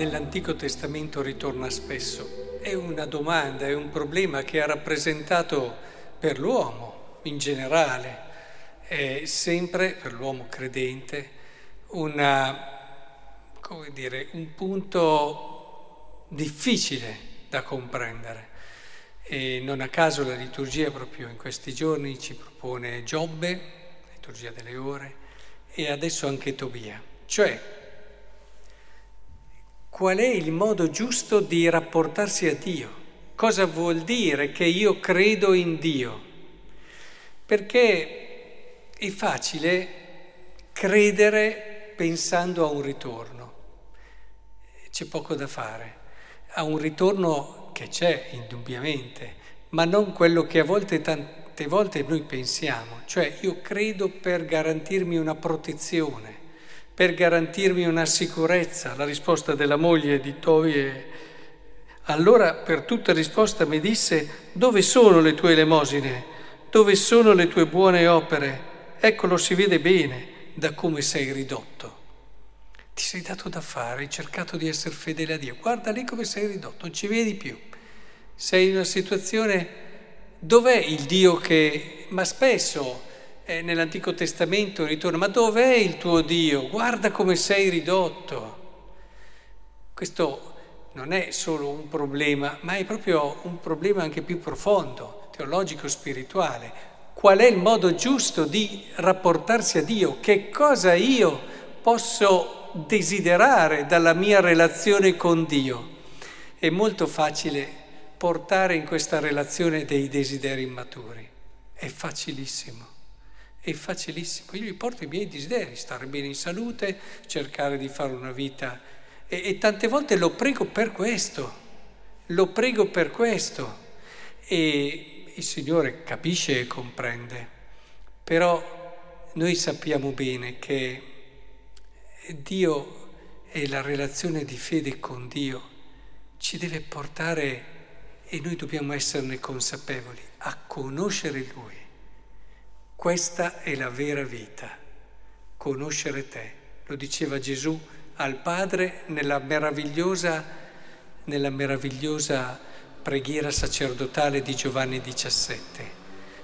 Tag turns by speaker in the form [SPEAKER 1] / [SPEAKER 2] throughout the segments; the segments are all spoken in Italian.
[SPEAKER 1] nell'Antico Testamento ritorna spesso. È una domanda, è un problema che ha rappresentato per l'uomo in generale, è sempre per l'uomo credente, una, dire, un punto difficile da comprendere. E non a caso la liturgia proprio in questi giorni ci propone Giobbe, liturgia delle ore, e adesso anche Tobia. Cioè, qual è il modo giusto di rapportarsi a Dio. Cosa vuol dire che io credo in Dio? Perché è facile credere pensando a un ritorno. C'è poco da fare. A un ritorno che c'è indubbiamente, ma non quello che a volte, tante volte noi pensiamo. Cioè io credo per garantirmi una protezione per garantirmi una sicurezza. La risposta della moglie di Toie. Allora per tutta risposta mi disse, dove sono le tue elemosine? Dove sono le tue buone opere? Eccolo si vede bene da come sei ridotto. Ti sei dato da fare, hai cercato di essere fedele a Dio. Guarda lì come sei ridotto, non ci vedi più. Sei in una situazione, dov'è il Dio che... Ma spesso eh, nell'Antico Testamento ritorna, ma dov'è il tuo Dio? Guarda come sei ridotto. Questo non è solo un problema, ma è proprio un problema anche più profondo, teologico, spirituale. Qual è il modo giusto di rapportarsi a Dio? Che cosa io posso desiderare dalla mia relazione con Dio? È molto facile portare in questa relazione dei desideri immaturi, è facilissimo. È facilissimo, io gli porto i miei desideri, stare bene in salute, cercare di fare una vita. E, e tante volte lo prego per questo, lo prego per questo. E il Signore capisce e comprende, però noi sappiamo bene che Dio e la relazione di fede con Dio ci deve portare, e noi dobbiamo esserne consapevoli, a conoscere Lui questa è la vera vita, conoscere te. Lo diceva Gesù al Padre nella meravigliosa, nella meravigliosa preghiera sacerdotale di Giovanni 17.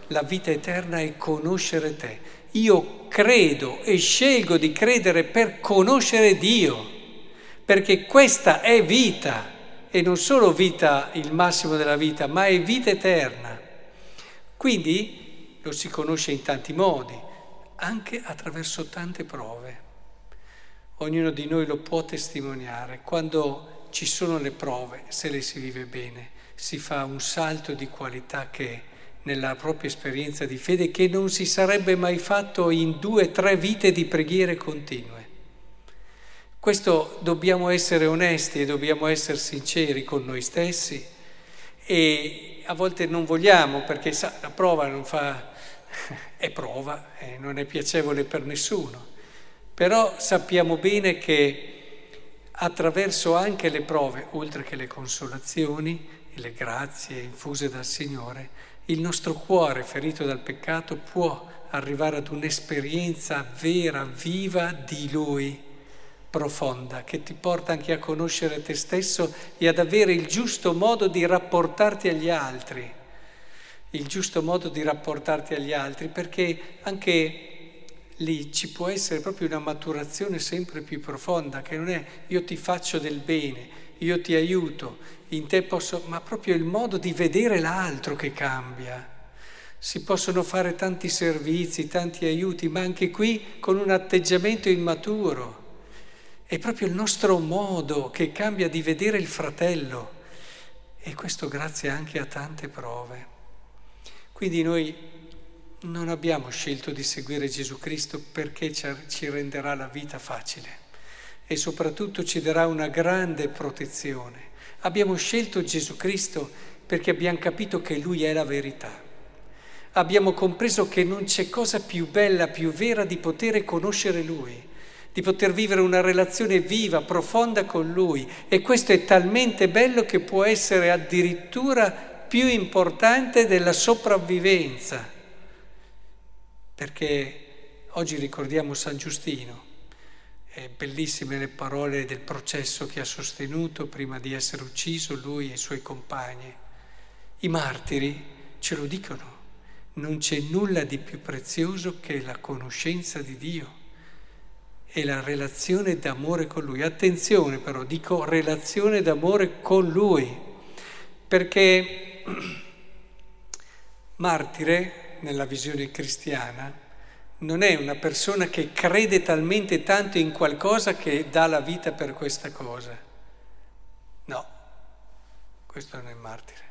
[SPEAKER 1] La vita eterna è conoscere te. Io credo e scelgo di credere per conoscere Dio, perché questa è vita e non solo vita, il massimo della vita, ma è vita eterna. Quindi lo si conosce in tanti modi, anche attraverso tante prove. Ognuno di noi lo può testimoniare. Quando ci sono le prove, se le si vive bene, si fa un salto di qualità che nella propria esperienza di fede che non si sarebbe mai fatto in due o tre vite di preghiere continue. Questo dobbiamo essere onesti e dobbiamo essere sinceri con noi stessi e a volte non vogliamo perché sa, la prova non fa è prova e non è piacevole per nessuno. Però sappiamo bene che attraverso anche le prove, oltre che le consolazioni e le grazie infuse dal Signore, il nostro cuore ferito dal peccato può arrivare ad un'esperienza vera, viva di Lui, profonda, che ti porta anche a conoscere te stesso e ad avere il giusto modo di rapportarti agli altri il giusto modo di rapportarti agli altri, perché anche lì ci può essere proprio una maturazione sempre più profonda, che non è io ti faccio del bene, io ti aiuto, in te posso, ma proprio il modo di vedere l'altro che cambia. Si possono fare tanti servizi, tanti aiuti, ma anche qui con un atteggiamento immaturo. È proprio il nostro modo che cambia di vedere il fratello e questo grazie anche a tante prove. Quindi noi non abbiamo scelto di seguire Gesù Cristo perché ci renderà la vita facile e soprattutto ci darà una grande protezione. Abbiamo scelto Gesù Cristo perché abbiamo capito che Lui è la verità. Abbiamo compreso che non c'è cosa più bella, più vera di poter conoscere Lui, di poter vivere una relazione viva, profonda con Lui. E questo è talmente bello che può essere addirittura più importante della sopravvivenza, perché oggi ricordiamo San Giustino eh, bellissime le parole del processo che ha sostenuto prima di essere ucciso lui e i suoi compagni. I martiri ce lo dicono, non c'è nulla di più prezioso che la conoscenza di Dio e la relazione d'amore con Lui. Attenzione però, dico relazione d'amore con Lui, perché martire, nella visione cristiana, non è una persona che crede talmente tanto in qualcosa che dà la vita per questa cosa. No, questo non è martire.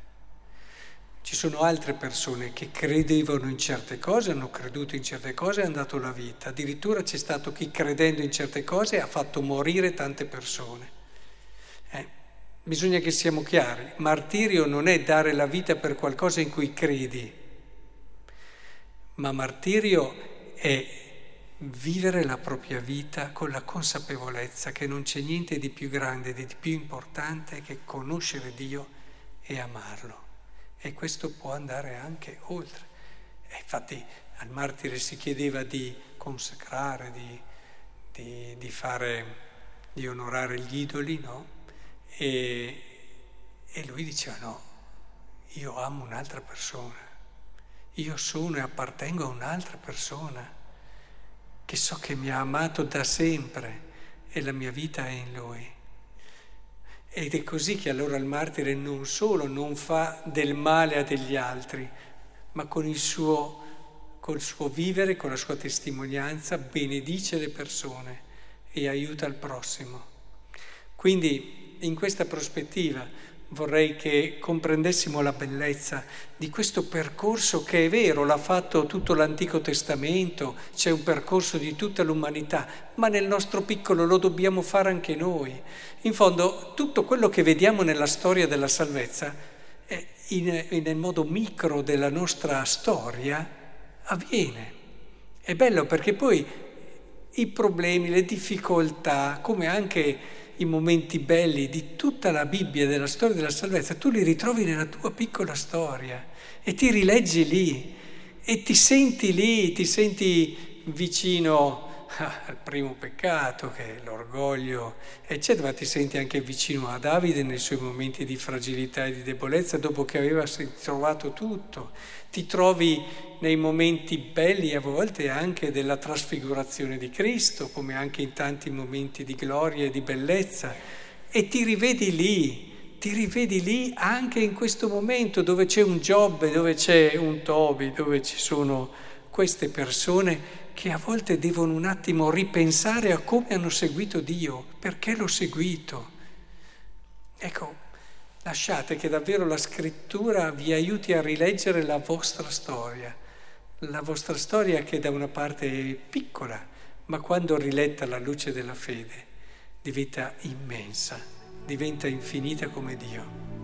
[SPEAKER 1] Ci sono altre persone che credevano in certe cose, hanno creduto in certe cose e hanno dato la vita. Addirittura c'è stato chi credendo in certe cose ha fatto morire tante persone. Eh, bisogna che siamo chiari, martirio non è dare la vita per qualcosa in cui credi, ma martirio è vivere la propria vita con la consapevolezza che non c'è niente di più grande, di più importante che conoscere Dio e amarlo e questo può andare anche oltre. E infatti al martire si chiedeva di consacrare, di, di, di, fare, di onorare gli idoli, no? E, e lui diceva no, io amo un'altra persona, io sono e appartengo a un'altra persona che so che mi ha amato da sempre e la mia vita è in lui. Ed è così che allora il martire non solo non fa del male a degli altri, ma con il suo, col suo vivere, con la sua testimonianza, benedice le persone e aiuta il prossimo. Quindi in questa prospettiva vorrei che comprendessimo la bellezza di questo percorso che è vero, l'ha fatto tutto l'Antico Testamento, c'è un percorso di tutta l'umanità, ma nel nostro piccolo lo dobbiamo fare anche noi. In fondo tutto quello che vediamo nella storia della salvezza, in, nel modo micro della nostra storia, avviene. È bello perché poi i problemi, le difficoltà, come anche i momenti belli di tutta la Bibbia, della storia della salvezza, tu li ritrovi nella tua piccola storia e ti rileggi lì e ti senti lì, ti senti vicino al primo peccato che è l'orgoglio, eccetera, ma ti senti anche vicino a Davide nei suoi momenti di fragilità e di debolezza dopo che aveva trovato tutto. Ti trovi nei momenti belli a volte anche della trasfigurazione di Cristo, come anche in tanti momenti di gloria e di bellezza, e ti rivedi lì, ti rivedi lì anche in questo momento dove c'è un Giobbe, dove c'è un Tobi, dove ci sono queste persone che a volte devono un attimo ripensare a come hanno seguito Dio, perché l'ho seguito. Ecco, lasciate che davvero la scrittura vi aiuti a rileggere la vostra storia, la vostra storia che da una parte è piccola, ma quando riletta alla luce della fede diventa immensa, diventa infinita come Dio.